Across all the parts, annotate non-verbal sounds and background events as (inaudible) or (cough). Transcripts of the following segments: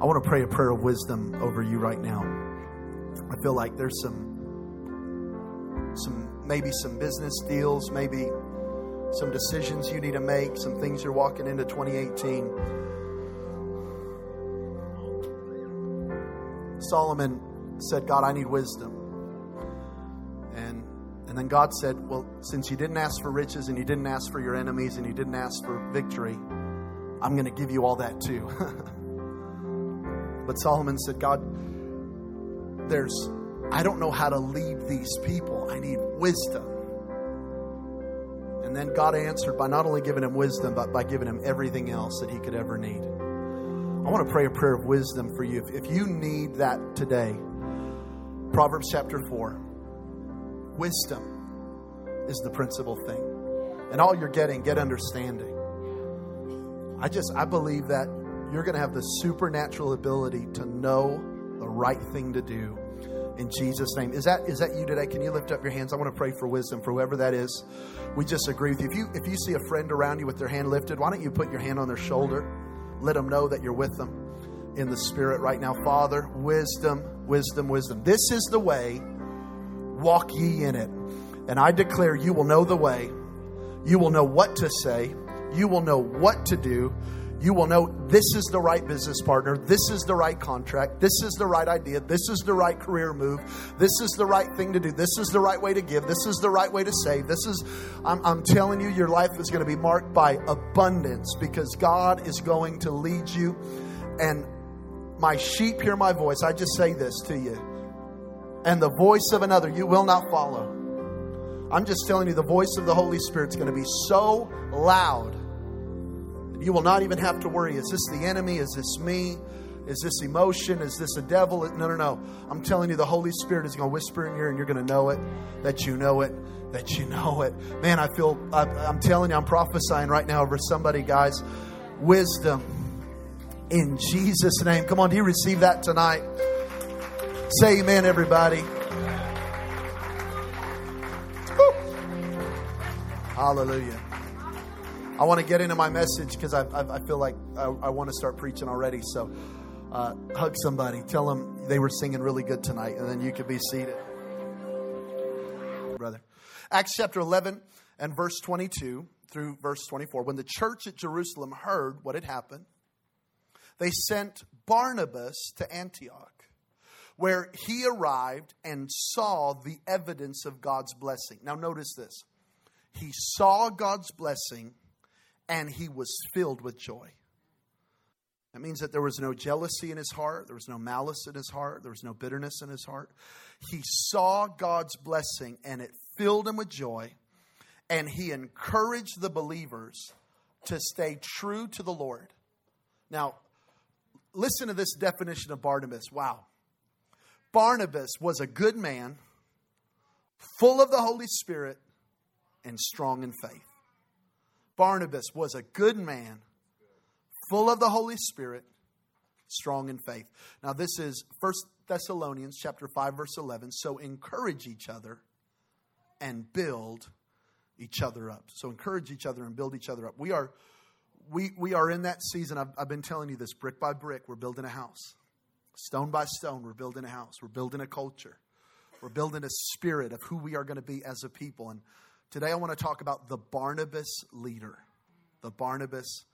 I want to pray a prayer of wisdom over you right now. I feel like there's some some maybe some business deals, maybe some decisions you need to make, some things you're walking into 2018. Solomon said, God, I need wisdom. And and then God said, Well, since you didn't ask for riches and you didn't ask for your enemies and you didn't ask for victory, I'm going to give you all that too. (laughs) but Solomon said, God, there's, I don't know how to lead these people. I need wisdom. And then God answered by not only giving him wisdom, but by giving him everything else that he could ever need. I want to pray a prayer of wisdom for you. If you need that today, Proverbs chapter 4 wisdom is the principal thing. And all you're getting, get understanding. I just, I believe that you're going to have the supernatural ability to know the right thing to do in Jesus' name. Is that is that you today? Can you lift up your hands? I want to pray for wisdom for whoever that is. We just agree with you. If you if you see a friend around you with their hand lifted, why don't you put your hand on their shoulder? Let them know that you're with them in the spirit right now. Father, wisdom, wisdom, wisdom. This is the way. Walk ye in it. And I declare you will know the way. You will know what to say. You will know what to do you will know this is the right business partner, this is the right contract, this is the right idea, this is the right career move, this is the right thing to do, this is the right way to give, this is the right way to save. This is, I'm, I'm telling you, your life is going to be marked by abundance because God is going to lead you. And my sheep hear my voice. I just say this to you. And the voice of another you will not follow. I'm just telling you, the voice of the Holy Spirit is going to be so loud you will not even have to worry is this the enemy? Is this me? Is this emotion? Is this a devil? No, no, no. I'm telling you, the Holy Spirit is going to whisper in your ear and you're going to know it, that you know it, that you know it. Man, I feel, I, I'm telling you, I'm prophesying right now over somebody, guys. Wisdom in Jesus' name. Come on, do you receive that tonight? Say amen, everybody. Woo. Hallelujah. I want to get into my message because I, I, I, feel like I, I, want to start preaching already. So uh, hug somebody, tell them they were singing really good tonight, and then you can be seated. Brother. Acts chapter 11 and verse 22 through verse 24. When the church at Jerusalem heard what had happened, they sent Barnabas to Antioch, where he arrived and saw the evidence of God's blessing. Now, notice this. He saw God's blessing and he was filled with joy. That means that there was no jealousy in his heart, there was no malice in his heart, there was no bitterness in his heart. He saw God's blessing and it filled him with joy, and he encouraged the believers to stay true to the Lord. Now, listen to this definition of Barnabas. Wow. Barnabas was a good man, full of the Holy Spirit, and strong in faith. Barnabas was a good man, full of the Holy Spirit, strong in faith. Now this is 1 Thessalonians chapter 5 verse 11. So encourage each other and build each other up. So encourage each other and build each other up. We are we we are in that season. I've, I've been telling you this brick by brick. We're building a house. Stone by stone, we're building a house. We're building a culture. We're building a spirit of who we are going to be as a people. And Today I want to talk about the Barnabas leader. The Barnabas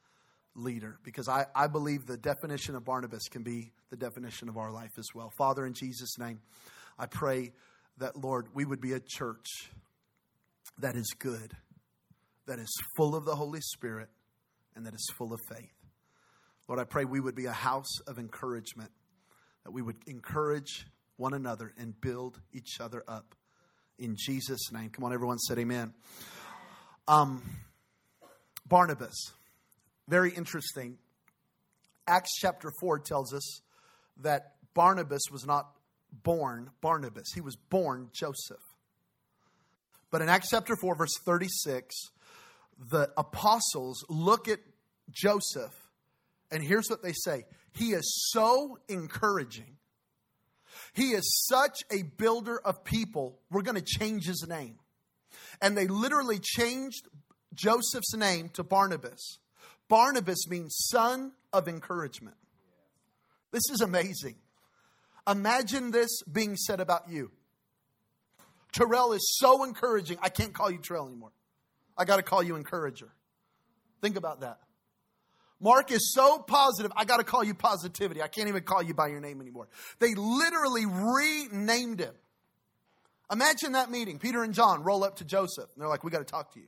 leader, because I, I believe the definition of Barnabas can be the definition of our life as well. Father, in Jesus' name, I pray that, Lord, we would be a church that is good, that is full of the Holy Spirit, and that is full of faith. Lord, I pray we would be a house of encouragement, that we would encourage one another and build each other up in Jesus' name. Come on, everyone said amen. Um, Barnabas, very interesting. Acts chapter 4 tells us that Barnabas was not born Barnabas, he was born Joseph. But in Acts chapter 4, verse 36, the apostles look at Joseph, and here's what they say He is so encouraging he is such a builder of people, we're going to change his name. And they literally changed Joseph's name to Barnabas. Barnabas means son of encouragement. This is amazing. Imagine this being said about you. Terrell is so encouraging. I can't call you Terrell anymore. I got to call you encourager. Think about that. Mark is so positive, I got to call you positivity. I can't even call you by your name anymore. They literally renamed him. Imagine that meeting. Peter and John roll up to Joseph, and they're like, We got to talk to you.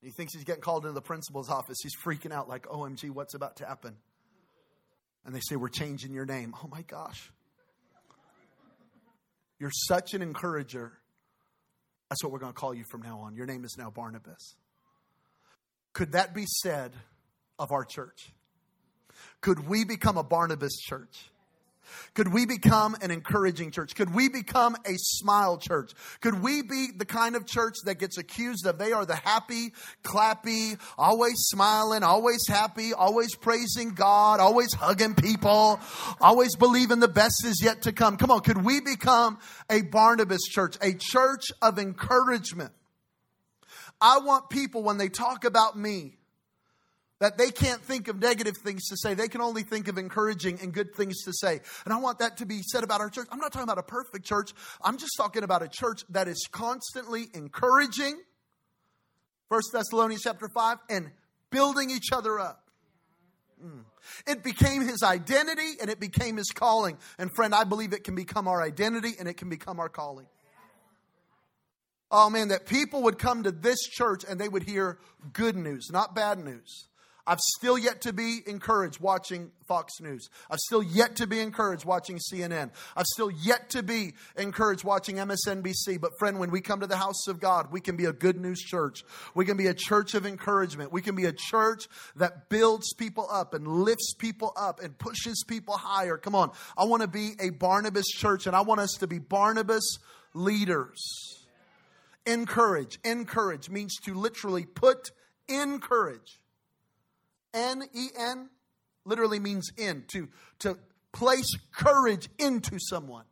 He thinks he's getting called into the principal's office. He's freaking out, like, OMG, what's about to happen? And they say, We're changing your name. Oh my gosh. You're such an encourager. That's what we're going to call you from now on. Your name is now Barnabas. Could that be said of our church? Could we become a Barnabas church? Could we become an encouraging church? Could we become a smile church? Could we be the kind of church that gets accused of they are the happy, clappy, always smiling, always happy, always praising God, always hugging people, always believing the best is yet to come? Come on, could we become a Barnabas church, a church of encouragement? I want people when they talk about me that they can't think of negative things to say. They can only think of encouraging and good things to say. And I want that to be said about our church. I'm not talking about a perfect church. I'm just talking about a church that is constantly encouraging. First Thessalonians chapter 5 and building each other up. Mm. It became his identity and it became his calling. And friend, I believe it can become our identity and it can become our calling. Oh man, that people would come to this church and they would hear good news, not bad news. I've still yet to be encouraged watching Fox News. I've still yet to be encouraged watching CNN. I've still yet to be encouraged watching MSNBC. But friend, when we come to the house of God, we can be a good news church. We can be a church of encouragement. We can be a church that builds people up and lifts people up and pushes people higher. Come on. I want to be a Barnabas church and I want us to be Barnabas leaders. Encourage. Encourage means to literally put in courage N E N literally means in, to, to place courage into someone.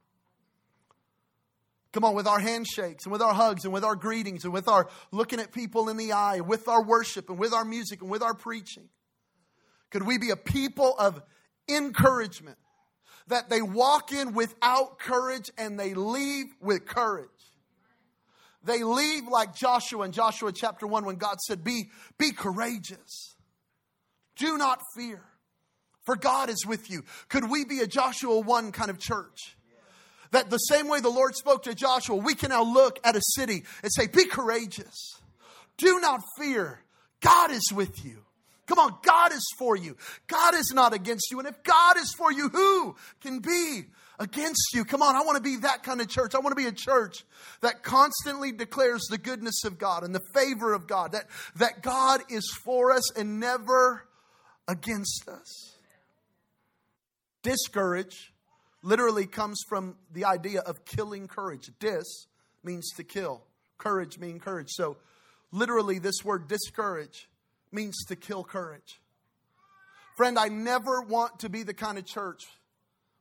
Come on, with our handshakes and with our hugs and with our greetings and with our looking at people in the eye, with our worship and with our music and with our preaching. Could we be a people of encouragement? That they walk in without courage and they leave with courage. They leave like Joshua in Joshua chapter 1 when God said, Be, be courageous. Do not fear, for God is with you. Could we be a Joshua 1 kind of church? That the same way the Lord spoke to Joshua, we can now look at a city and say, Be courageous. Do not fear. God is with you. Come on, God is for you. God is not against you. And if God is for you, who can be against you? Come on, I want to be that kind of church. I want to be a church that constantly declares the goodness of God and the favor of God, that, that God is for us and never against us. Discourage literally comes from the idea of killing courage. Dis means to kill, courage means courage. So, literally, this word discourage means to kill courage. Friend, I never want to be the kind of church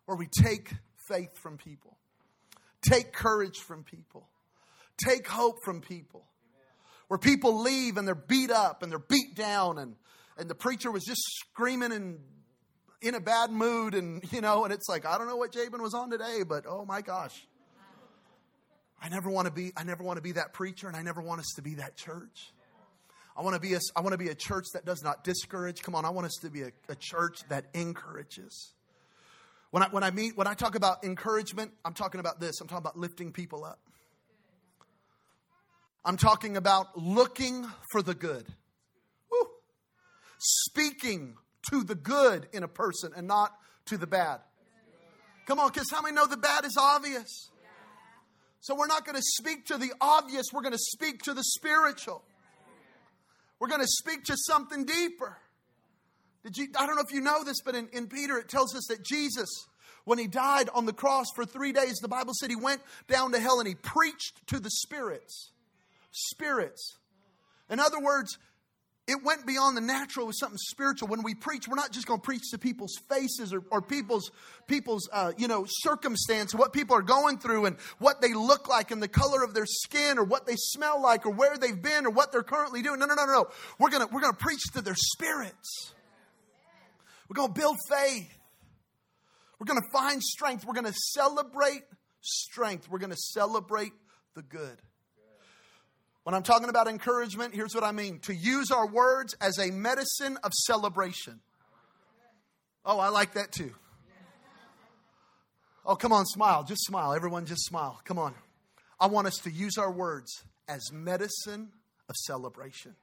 where we take faith from people, take courage from people, take hope from people, where people leave and they're beat up and they're beat down and and the preacher was just screaming and in a bad mood and (laughs) you know and it's like i don't know what jabin was on today but oh my gosh. I never want to be i never want to be that preacher and i never want us to be that church. I want to be a i want to be a church that does not discourage. Come on i want us to be a, a church that encourages. When I, when I meet when I talk about encouragement, I'm talking about this. I'm talking about lifting people up. I'm talking about looking for the good speaking to the good in a person and not to the bad. Come on, because how many know the bad is obvious? So we're not going to speak to the obvious, we're going to speak to the spiritual. We're going to speak to something deeper. Did you, I don't know if you know this, but in, in Peter it tells us that Jesus, when he died on the cross for three days, the Bible said he went down to hell and he preached to the spirits. Spirits. In other words, it went beyond the natural with something spiritual. When we preach, we're not just going to preach to people's faces or, or people's people's uh, you know circumstance, what people are going through, and what they look like, and the color of their skin, or what they smell like, or where they've been, or what they're currently doing. No, no, no, no. We're gonna we're gonna preach to their spirits. We're gonna build faith. We're going to find strength. We're going to celebrate strength. We're going to celebrate the good. When I'm talking about encouragement, here's what I mean to use our words as a medicine of celebration. Oh, I like that too. Oh, come on, smile. Just smile. Everyone, just smile. Come on. I want us to use our words as medicine of celebration,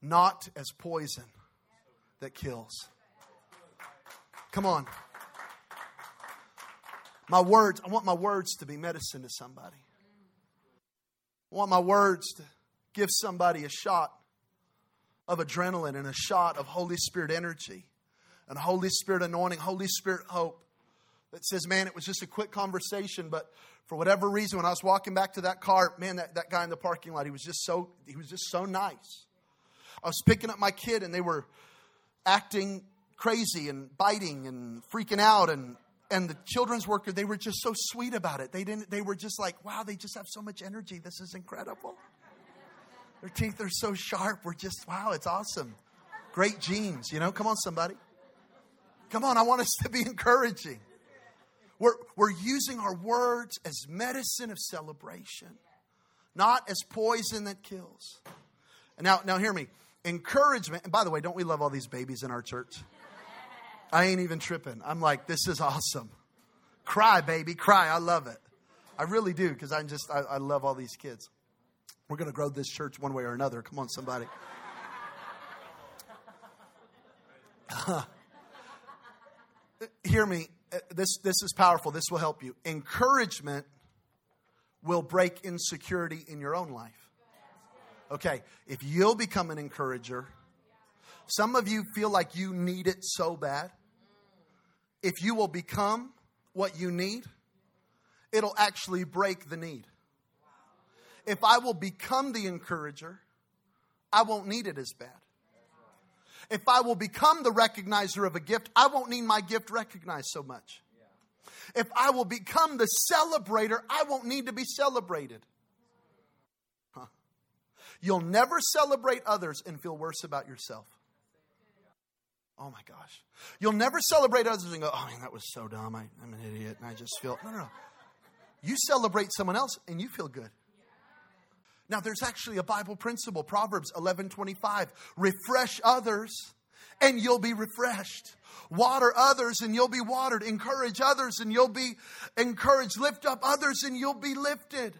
not as poison that kills. Come on. My words, I want my words to be medicine to somebody. I want my words to give somebody a shot of adrenaline and a shot of Holy Spirit energy and Holy Spirit anointing, Holy Spirit hope that says, man, it was just a quick conversation, but for whatever reason, when I was walking back to that car, man, that, that guy in the parking lot, he was just so he was just so nice. I was picking up my kid and they were acting crazy and biting and freaking out and and the children's worker they were just so sweet about it. They didn't they were just like wow they just have so much energy. This is incredible. Their teeth are so sharp. We're just wow it's awesome. Great genes you know? Come on somebody. Come on i want us to be (laughs) encouraging. We're, we're using our words as medicine of celebration not as poison that kills. Now now hear me. Encouragement and by the way don't we love all these babies in our church I ain't even tripping. I'm like, this is awesome. Cry, baby, cry. I love it. I really do because I'm just, I, I love all these kids. We're going to grow this church one way or another. Come on, somebody. (laughs) Hear me. This, this is powerful. This will help you. Encouragement will break insecurity in your own life. Okay, if you'll become an encourager, some of you feel like you need it so bad. If you will become what you need, it'll actually break the need. If I will become the encourager, I won't need it as bad. If I will become the recognizer of a gift, I won't need my gift recognized so much. If I will become the celebrator, I won't need to be celebrated. Huh. You'll never celebrate others and feel worse about yourself. Oh my gosh. You'll never celebrate others and go, oh man, that was so dumb. I, am an idiot and I just feel. No, no, no. You celebrate someone else and you feel good. Now, there's actually a Bible principle, Proverbs 11 25. Refresh others and you'll be refreshed. Water others and you'll be watered. Encourage others and you'll be encouraged. Lift up others and you'll be lifted.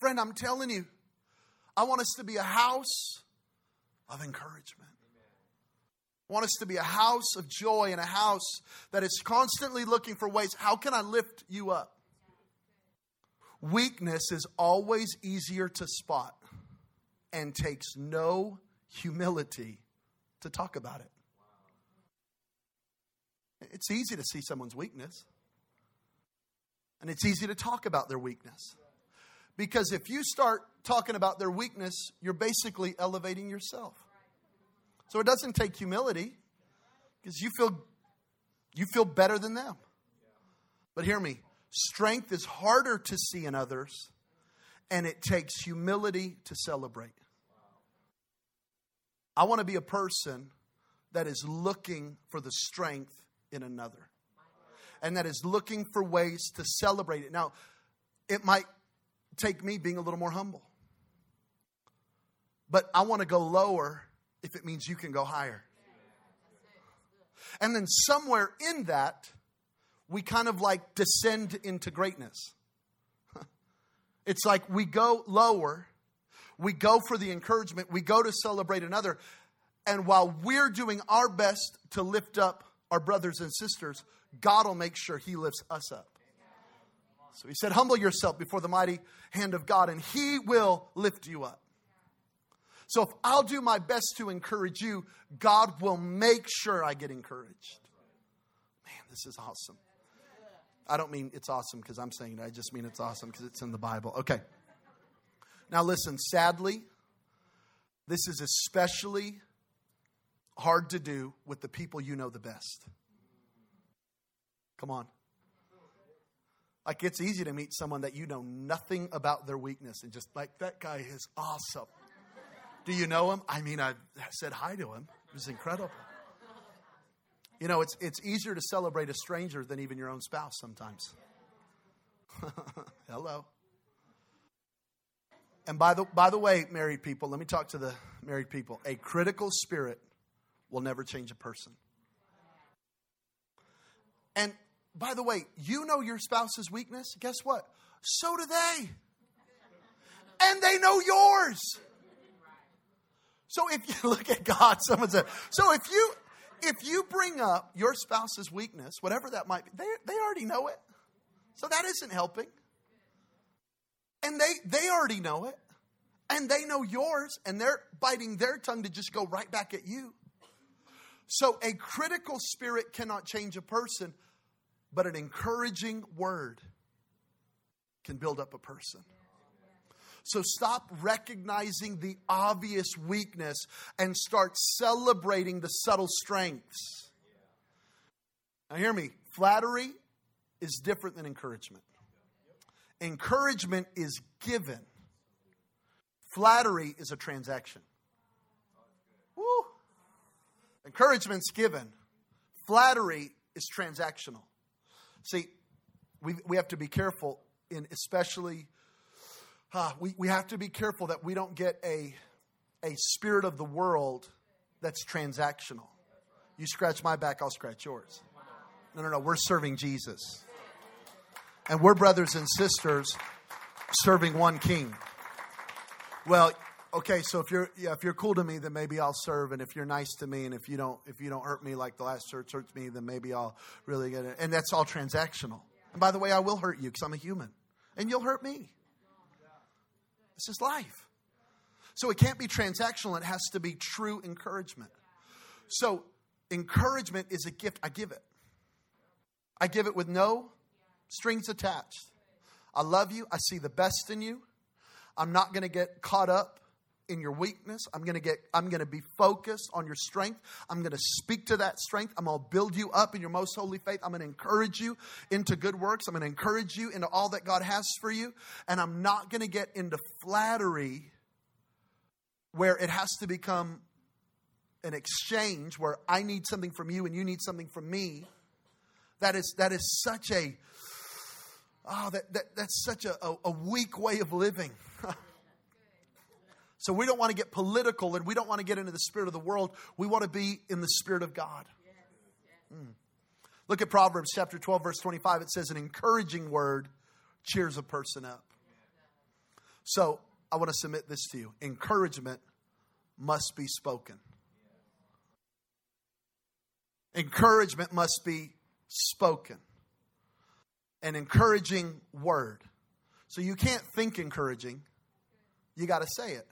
Friend, I'm telling you, I want us to be a house of encouragement. Want us to be a house of joy and a house that is constantly looking for ways how can I lift you up? Weakness is always easier to spot and takes no humility to talk about it. It's easy to see someone's weakness, and it's easy to talk about their weakness. Because if you start talking about their weakness, you're basically elevating yourself. So it doesn't take humility because you feel you feel better than them. But hear me, strength is harder to see in others and it takes humility to celebrate. I want to be a person that is looking for the strength in another and that is looking for ways to celebrate it. Now, it might take me being a little more humble, but I want to go lower if it means you can go higher. And then somewhere in that, we kind of like descend into greatness. (laughs) It's like we go lower, we go for the encouragement, we go to celebrate another. And while we're doing our best to lift up our brothers and sisters, God will make sure He lifts us up. So He said, Humble yourself before the mighty hand of God, and He will lift you up. So if I'll do my best to encourage you, God will make sure I get encouraged. Man, this is awesome. I don't mean it's awesome because I'm saying it. I just mean it's awesome because it's in the Bible. Okay. Now, listen, sadly, this is especially hard to do with the people you know the best. Come on. Like, it's easy to meet someone that you know nothing about their weakness and just like, that guy is awesome. Do you know him? I mean, I said hi to him. It was incredible. You know, it's, it's easier to celebrate a stranger than even your own spouse sometimes. (laughs) Hello. And by the, by the way, married people, let me talk to the married people. A critical spirit will never change a person. And by the way, you know your spouse's weakness. Guess what? So do they. And they know yours. So if you (laughs) look at God, someone said, so if you if you bring up your spouse's weakness, whatever that might be, they, they already know it. So that isn't helping. And they they already know it. And they know yours, and they're biting their tongue to just go right back at you. So a critical spirit cannot change a person, but an encouraging word can build up a person. So stop recognizing the obvious weakness and start celebrating the subtle strengths. Now, hear me flattery is different than encouragement. Encouragement is given, flattery is a transaction. Woo. Encouragement's given, flattery is transactional. See, we, we have to be careful in especially uh, we, we have to be careful that we don't get a, a spirit of the world that's transactional. You scratch my back, I'll scratch yours. No, no, no. We're serving Jesus. And we're brothers and sisters serving one king. Well, okay, so if you're yeah, if you're cool to me, then maybe I'll serve, and if you're nice to me, and if you don't if you don't hurt me like the last church hurt me, then maybe I'll really get it. And that's all transactional. And by the way, I will hurt you because I'm a human, and you'll hurt me. This is life. So it can't be transactional, it has to be true encouragement. So encouragement is a gift. I give it. I give it with no strings attached. I love you. I see the best in you. I'm not going to get caught up in your weakness. I'm going to get I'm going to be focused on your strength. I'm going to speak to that strength. I'm going to build you up in your most holy faith. I'm going to encourage you into good works. I'm going to encourage you into all that God has for you, and I'm not going to get into flattery where it has to become an exchange where I need something from you and you need something from me. That is that is such a oh that, that that's such a, a, a weak way of living. (laughs) So we don't want to get political and we don't want to get into the spirit of the world. We want to be in the spirit of God. Mm. Look at Proverbs chapter 12, verse 25. It says, An encouraging word cheers a person up. So I want to submit this to you encouragement must be spoken. Encouragement must be spoken. An encouraging word. So you can't think encouraging, you got to say it.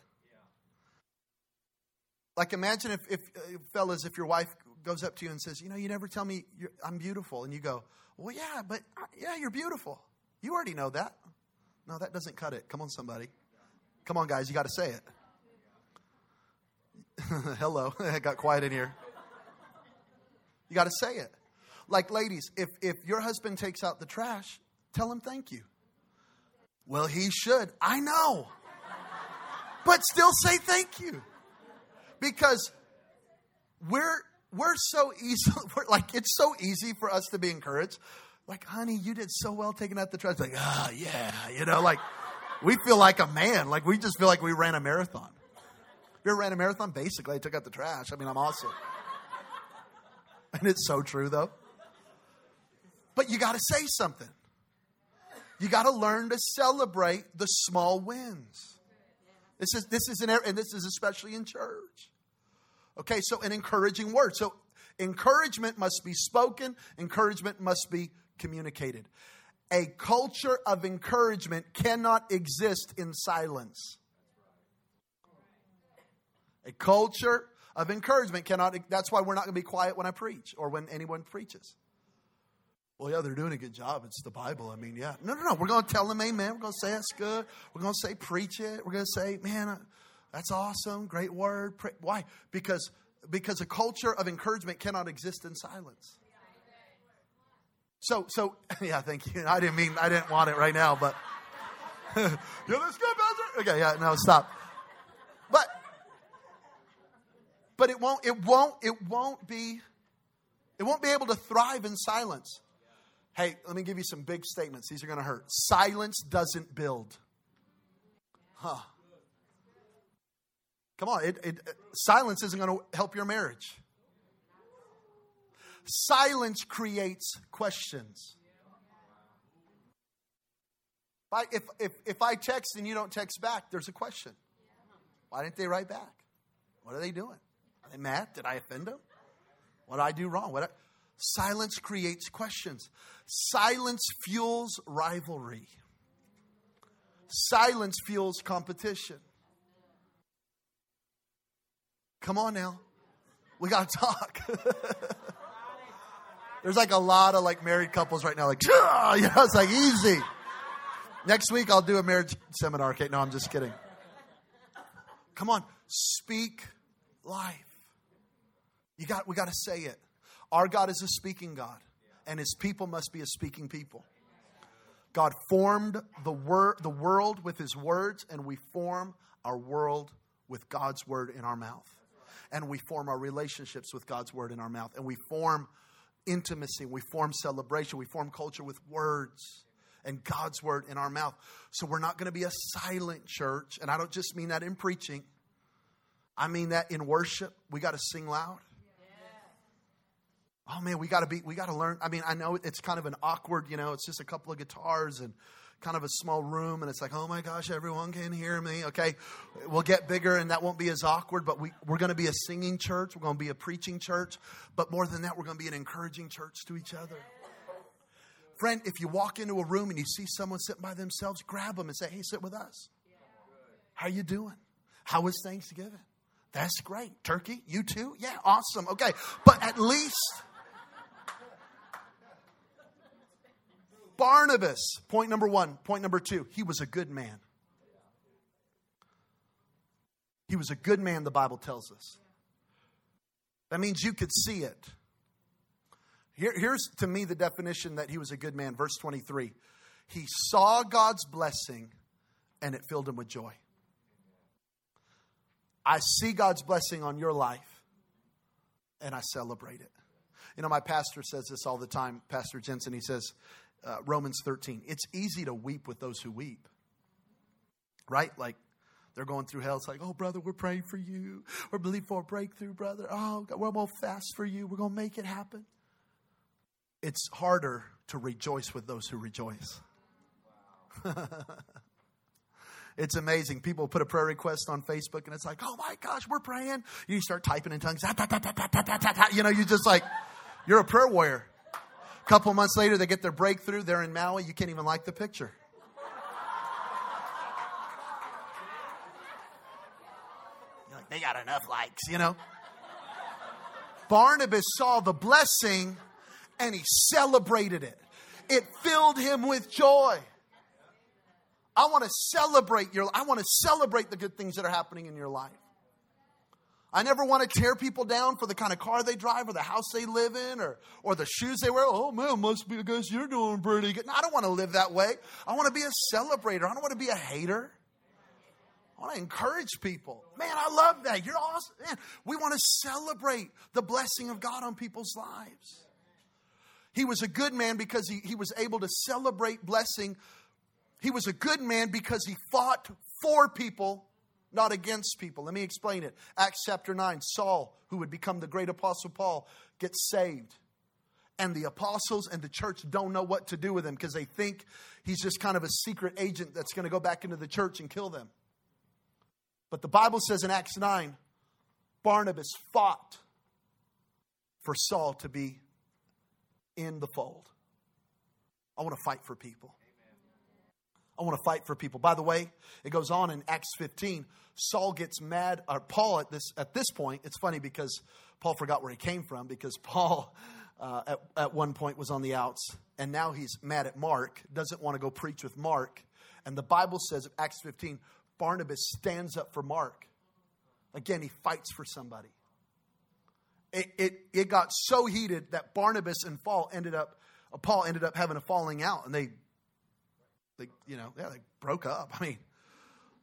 Like imagine if, if uh, fellas, if your wife goes up to you and says, you know, you never tell me I'm beautiful, and you go, well, yeah, but uh, yeah, you're beautiful. You already know that. No, that doesn't cut it. Come on, somebody. Come on, guys, you got to say it. (laughs) Hello, (laughs) it got quiet in here. You got to say it. Like ladies, if if your husband takes out the trash, tell him thank you. Well, he should. I know. But still say thank you because we're we're so easy (laughs) we're like it's so easy for us to be encouraged. Like honey you did so well taking out the trash. Like ah oh, yeah you know like we feel like a man. Like we just feel like we ran a marathon. If you ever ran a marathon basically. I took out the trash. I mean i'm awesome. (laughs) And it's so true though. But you got to say something. You got to learn to celebrate the small wins. This is this is in and this is especially in church Okay, so an encouraging word. So encouragement must be spoken, encouragement must be communicated. A culture of encouragement cannot exist in silence. A culture of encouragement cannot, that's why we're not going to be quiet when I preach or when anyone preaches. Well, yeah, they're doing a good job. It's the Bible. I mean, yeah. No, no, no. We're going to tell them amen. We're going to say it's good. We're going to say preach it. We're going to say, man, that's awesome. Great word. Why? Because because a culture of encouragement cannot exist in silence. So, so (laughs) yeah, thank you. I didn't mean I didn't want it right now, but yeah, that's good, Pastor. Okay, yeah, no, stop. But, but it won't, it won't, it won't be, It won't be able to thrive in silence. Hey, let me give you some big statements. These are going to hurt. Silence doesn't build. Huh. Come on, it, it, silence isn't going to help your marriage. Silence creates questions. If I, if, if, if I text and you don't text back, there's a question. Why didn't they write back? What are they doing? Are they mad? Did I offend them? What did I do wrong? What I, silence creates questions. Silence fuels rivalry. Silence fuels competition. Come on now. We got to talk. (laughs) There's like a lot of like married couples right now, like, (laughs) you know, it's like easy. Next week I'll do a marriage seminar. Okay, no, I'm just kidding. Come on, speak life. You got we got to say it. Our God is a speaking God, and his people must be a speaking people. God formed the wor- the world with his words, and we form our world with God's word in our mouth and we form our relationships with God's word in our mouth, and we form intimacy, we form celebration, we form culture with words and God's word in our mouth. So we're not going to be a silent church, and I don't just mean that in preaching. I mean that in worship, we got to sing loud. Oh man, we got to be, we got to learn. I mean, I know it's kind of an awkward, you know, it's just a couple of guitars and kind of a small room and it's like, oh my gosh, everyone can hear me. Okay, we'll get bigger and that won't be as awkward, but we, we're going to be a singing church. We're going to be a preaching church. But more than that, we're going to be an encouraging church to each other. Friend, if you walk into a room and you see someone sitting by themselves, grab them and say, hey, sit with us. How you doing? How was Thanksgiving? That's great. Turkey? You too? Yeah, awesome. Okay. But at least Barnabas, point number one. Point number two, he was a good man. He was a good man, the Bible tells us. That means you could see it. Here, here's to me the definition that he was a good man. Verse 23 He saw God's blessing and it filled him with joy. I see God's blessing on your life and I celebrate it. You know, my pastor says this all the time, Pastor Jensen. He says, uh, Romans 13. It's easy to weep with those who weep, right? Like they're going through hell. It's like, oh, brother, we're praying for you. We're believing for a breakthrough, brother. Oh, God, we're going to fast for you. We're going to make it happen. It's harder to rejoice with those who rejoice. (laughs) it's amazing. People put a prayer request on Facebook and it's like, oh my gosh, we're praying. You start typing in tongues. You know, you just like, you're a prayer warrior couple months later, they get their breakthrough. They're in Maui. You can't even like the picture. Like, they got enough likes, you know? Barnabas saw the blessing and he celebrated it. It filled him with joy. I want to celebrate your I want to celebrate the good things that are happening in your life. I never want to tear people down for the kind of car they drive or the house they live in or, or the shoes they wear. Oh man, must be because you're doing pretty good. No, I don't want to live that way. I want to be a celebrator. I don't want to be a hater. I want to encourage people. Man, I love that. You're awesome. Man, we want to celebrate the blessing of God on people's lives. He was a good man because he, he was able to celebrate blessing. He was a good man because he fought for people not against people. Let me explain it. Acts chapter 9 Saul, who would become the great apostle Paul, gets saved. And the apostles and the church don't know what to do with him because they think he's just kind of a secret agent that's going to go back into the church and kill them. But the Bible says in Acts 9, Barnabas fought for Saul to be in the fold. I want to fight for people. I want to fight for people. By the way, it goes on in Acts 15. Saul gets mad, or Paul at this at this point. It's funny because Paul forgot where he came from because (laughs) Paul uh, at, at one point was on the outs, and now he's mad at Mark. Doesn't want to go preach with Mark, and the Bible says in Acts 15, Barnabas stands up for Mark. Again, he fights for somebody. It, it, it got so heated that Barnabas and Paul ended up, Paul ended up having a falling out, and they they, you know, yeah, they broke up. I mean,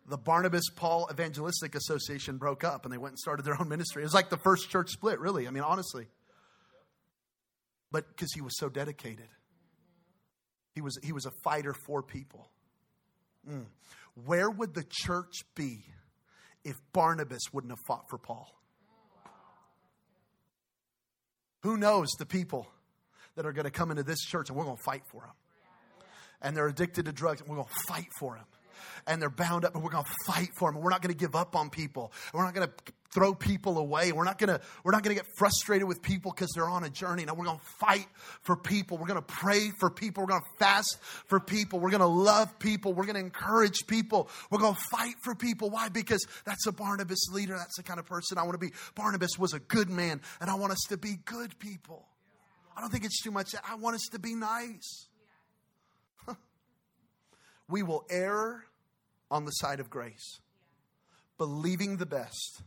the Barnabas Paul Evangelistic Association broke up and they went and started their own ministry. It was like the first church split, really. I mean, honestly. but because he was so dedicated. He was, he was a fighter for people. Mm. Where would the church be if Barnabas wouldn't have fought for Paul? Who knows the people that are going to come into this church and we're going to fight for them? And they're addicted to drugs and we're going to fight for them and they're bound up and we're going to fight for them. And we're not going to give up on people. We're not going to throw people away. We're not to we're not to get frustrated with people because they're on a journey. Now we're to fight for people. We're to pray for people. We're to fast for people. We're to love people. We're to encourage people. We're to fight for people. Why? Because that's a Barnabas leader. That's the kind of person I want to be. Barnabas was a good man, and I want us to be good people. I don't think it's too much. I want us to be nice. We will err on the side of grace, believing the best,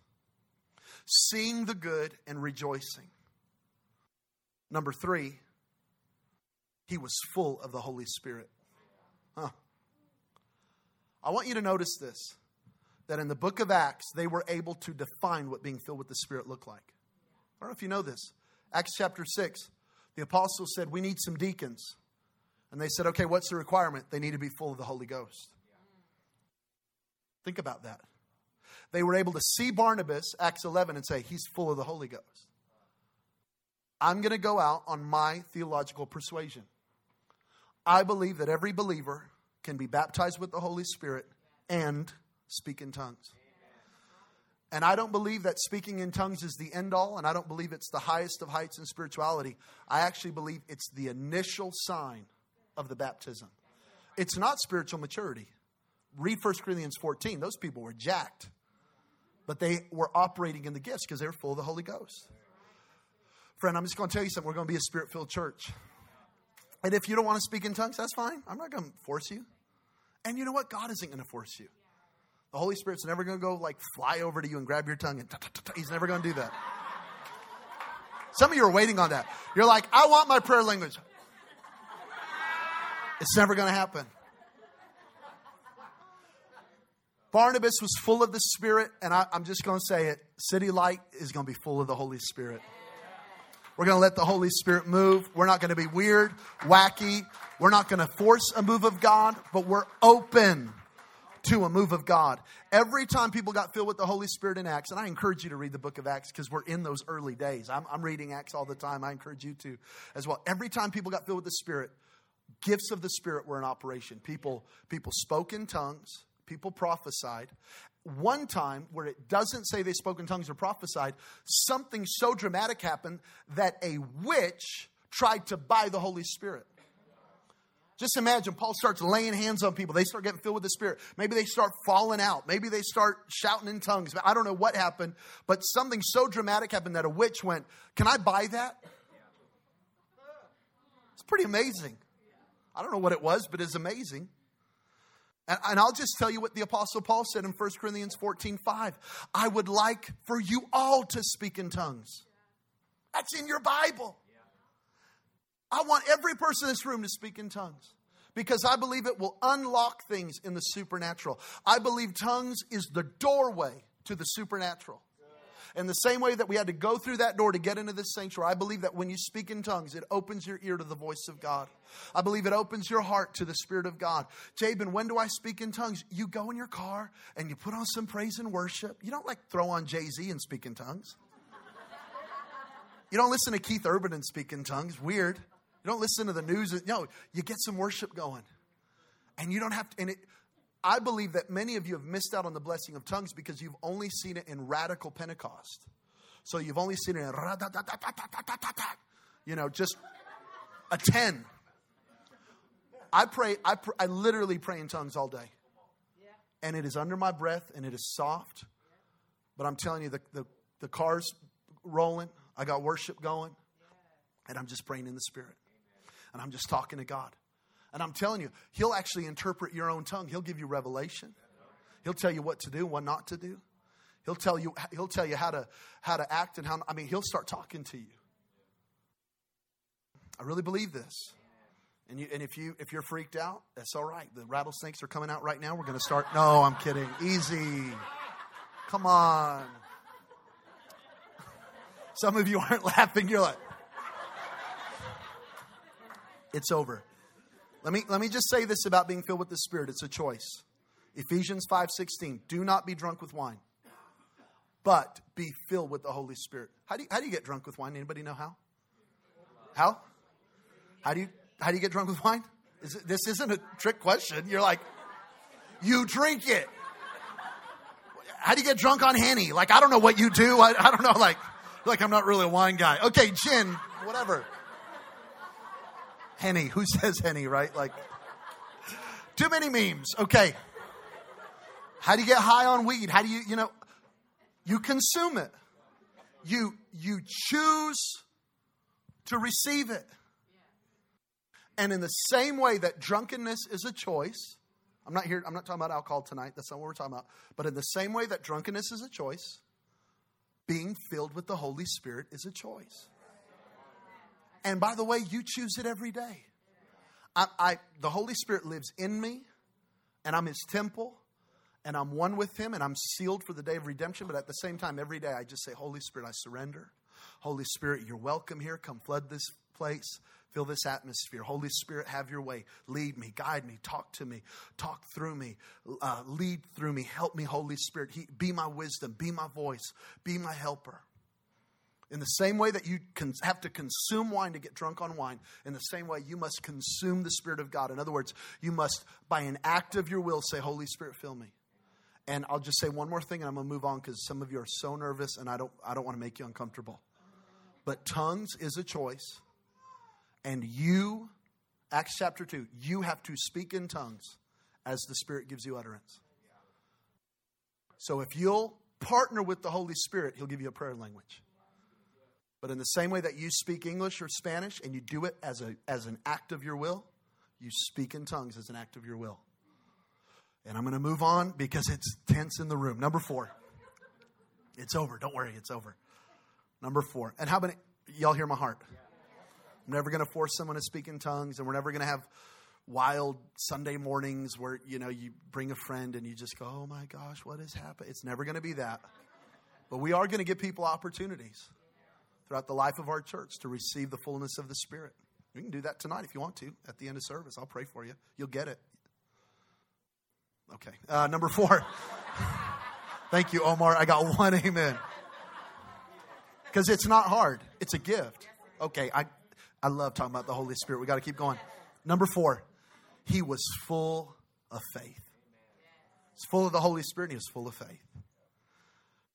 seeing the good, and rejoicing. Number three, he was full of the Holy Spirit. Huh. I want you to notice this that in the book of Acts, they were able to define what being filled with the Spirit looked like. I don't know if you know this. Acts chapter 6, the apostles said, We need some deacons. And they said, Okay, what's the requirement? They need to be full of the Holy Ghost. Think about that. They were able to see Barnabas, Acts 11, and say, He's full of the Holy Ghost. I'm going to go out on my theological persuasion. I believe that every believer can be baptized with the Holy Spirit and speak in tongues. And I don't believe that speaking in tongues is the end all, and I don't believe it's the highest of heights in spirituality. I actually believe it's the initial sign of the baptism. It's not spiritual maturity. Read 1 Corinthians 14. Those people were jacked, but they were operating in the gifts because they were full of the Holy Ghost. Friend, I'm just going to tell you something. We're going to be a spirit filled church. And if you don't want to speak in tongues, that's fine. I'm not going to force you. And you know what? God isn't going to force you. The Holy Spirit's never going to go like fly over to you and grab your tongue and he's never going to do that. Some of you are waiting on that. You're like, I want my prayer language. It's never going to happen. Barnabas was full of the Spirit, and I, am just going to say it City Light is going to be full of the Holy Spirit. We're going to let the Holy Spirit move. We're not going to be weird, wacky. We're not going to force a move of God, but we're open to a move of God. Every time people got filled with the Holy Spirit in Acts, and I encourage you to read the book of Acts because we're in those early days. I'm, I'm reading Acts all the time. I encourage you to as well. Every time people got filled with the Spirit, gifts of the Spirit were in operation. People, people spoke in tongues people prophesied. One time, where it doesn't say they spoke in tongues or prophesied, something so dramatic happened that a witch tried to buy the Holy Spirit. Just imagine Paul starts laying hands on people. They start getting filled with the Spirit. Maybe they start falling out. Maybe they start shouting in tongues. I don't know what happened, but something so dramatic happened that a witch went, Can I buy that? It's pretty amazing. I don't know what it was, but it's amazing. And, and I'll just tell you what the Apostle Paul said in 1 Corinthians 14 5. I would like for you all to speak in tongues. That's in your Bible. I want every person in this room to speak in tongues because I believe it will unlock things in the supernatural. I believe tongues is the doorway to the supernatural. In the same way that we had to go through that door to get into this sanctuary, I believe that when you speak in tongues, it opens your ear to the voice of God. I believe it opens your heart to the Spirit of God. Jabin, when do I speak in tongues? You go in your car and you put on some praise and worship. You don't like throw on Jay Z and speak in tongues. You don't listen to Keith Urban and speak in tongues. Weird. You don't listen to the news. No, you get some worship going. And you don't have to, and it, I believe that many of you have missed out on the blessing of tongues because you've only seen it in radical Pentecost. So you've only seen it in, you know, just a 10. I pray, I, pr- I literally pray in tongues all day. And it is under my breath and it is soft. But I'm telling you, the, the, the car's rolling. I got worship going. And I'm just praying in the Spirit. And I'm just talking to God. And I'm telling you, He'll actually interpret your own tongue. He'll give you revelation. He'll tell you what to do, what not to do. He'll tell you, he'll tell you how to how to act and how I mean, he'll start talking to you. I really believe this. And, you, and if you if you're freaked out, that's all right. The rattlesnakes are coming out right now. We're going to start. No, I'm kidding. Easy. Come on. Some of you aren't laughing. You're like, It's over. Let me, let me just say this about being filled with the Spirit. It's a choice. Ephesians 5.16, do not be drunk with wine, but be filled with the Holy Spirit. How do you, how do you get drunk with wine? Anybody know how? How? How do you, how do you get drunk with wine? Is it, this isn't a trick question. You're like, you drink it. How do you get drunk on Henny? Like, I don't know what you do. I, I don't know. Like, like I'm not really a wine guy. Okay, gin, whatever. Henny. Who says Henny, right? Like, too many memes. Okay. How do you get high on weed? How do you, you know, you consume it. You, you choose to receive it. And in the same way that drunkenness is a choice, I'm not here, I'm not talking about alcohol tonight. That's not what we're talking about. But in the same way that drunkenness is a choice, being filled with the Holy Spirit is a choice. And by the way, you choose it every day. I, I, the Holy Spirit lives in me, and I'm His temple, and I'm one with Him, and I'm sealed for the day of redemption. But at the same time, every day I just say, Holy Spirit, I surrender. Holy Spirit, you're welcome here. Come flood this place. Fill this atmosphere. Holy Spirit, have your way. Lead me, guide me, talk to me, talk through me, uh, lead through me. Help me, Holy Spirit. He, be my wisdom, be my voice, be my helper. In the same way that you have to consume wine to get drunk on wine, in the same way you must consume the Spirit of God. In other words, you must, by an act of your will, say, Holy Spirit, fill me. And I'll just say one more thing and I'm going to move on because some of you are so nervous and I don't, I don't want to make you uncomfortable. But tongues is a choice. And you, Acts chapter 2, you have to speak in tongues as the Spirit gives you utterance. So if you'll partner with the Holy Spirit, He'll give you a prayer language. But in the same way that you speak English or Spanish and you do it as, a, as an act of your will, you speak in tongues as an act of your will. And I'm going to move on because it's tense in the room. Number four. It's over. Don't worry, it's over. Number four. And how many, y'all hear my heart? I'm never going to force someone to speak in tongues, and we're never going to have wild Sunday mornings where, you know, you bring a friend and you just go, oh my gosh, what has happened? It's never going to be that. But we are going to give people opportunities throughout the life of our church to receive the fullness of the Spirit. You can do that tonight if you want to at the end of service. I'll pray for you. You'll get it. Okay. Uh, number four. (laughs) Thank you, Omar. I got one amen. Because it's not hard, it's a gift. Okay. I, I love talking about the Holy Spirit. We got to keep going. Number four. He was full of faith. He's full of the Holy Spirit and he was full of faith.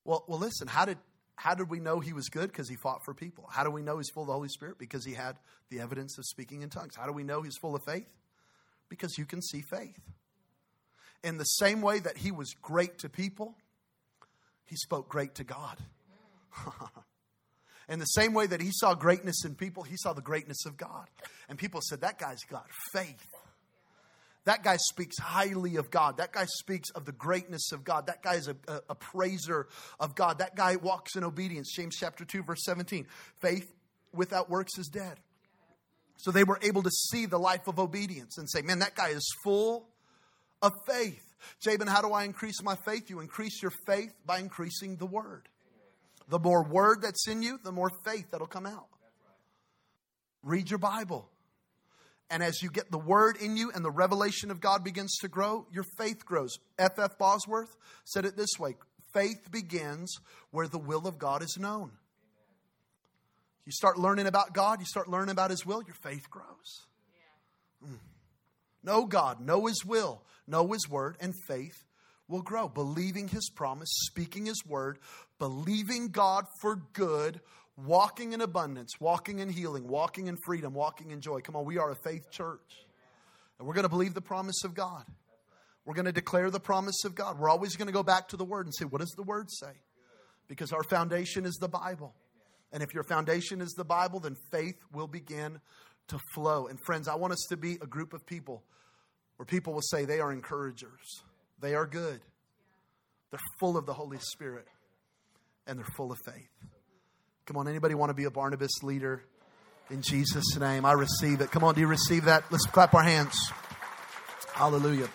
Well, well, listen, how did how did we know he was good? Because he fought for people. How do we know he's full of the Holy Spirit? Because he had the evidence of speaking in tongues. How do we know he's full of faith? Because you can see faith. In the same way that he was great to people, he spoke great to God. (laughs) in the same way that he saw greatness in people, he saw the greatness of God. And people said, That guy's got faith. That guy speaks highly of God. That guy speaks of the greatness of God. That guy is a, a, a, praiser of God. That guy walks in obedience. James chapter 2, verse 17. Faith without works is dead. So they were able to see the life of obedience and say, man, that guy is full of faith. Jabin, how do I increase my faith? You increase your faith by increasing the word. The more word that's in you, the more faith that'll come out. Read your Bible. And as you get the word in you and the revelation of God begins to grow, your faith grows. F.F. F. Bosworth said it this way faith begins where the will of God is known. You start learning about God, you start learning about His will, your faith grows. Mm. Know God, know His will, know His word, and faith will grow. Believing His promise, speaking His word, believing God for good walking in abundance, walking in healing, walking in freedom, walking in joy. Come on, we are a faith church. And we're going to believe the promise of God. We're going to declare the promise of God. We're always going to go back to the Word and say, what does the Word say? Because our foundation is the Bible. And if your foundation is the Bible, then faith will begin to flow. And friends, I want us to be a group of people where people will say they are encouragers, they are good, they're full of the Holy Spirit, and they're full of faith. Come on, anybody want to be a Barnabas leader? In Jesus' name, I receive it. Come on, do you receive that? Let's clap our hands. Hallelujah.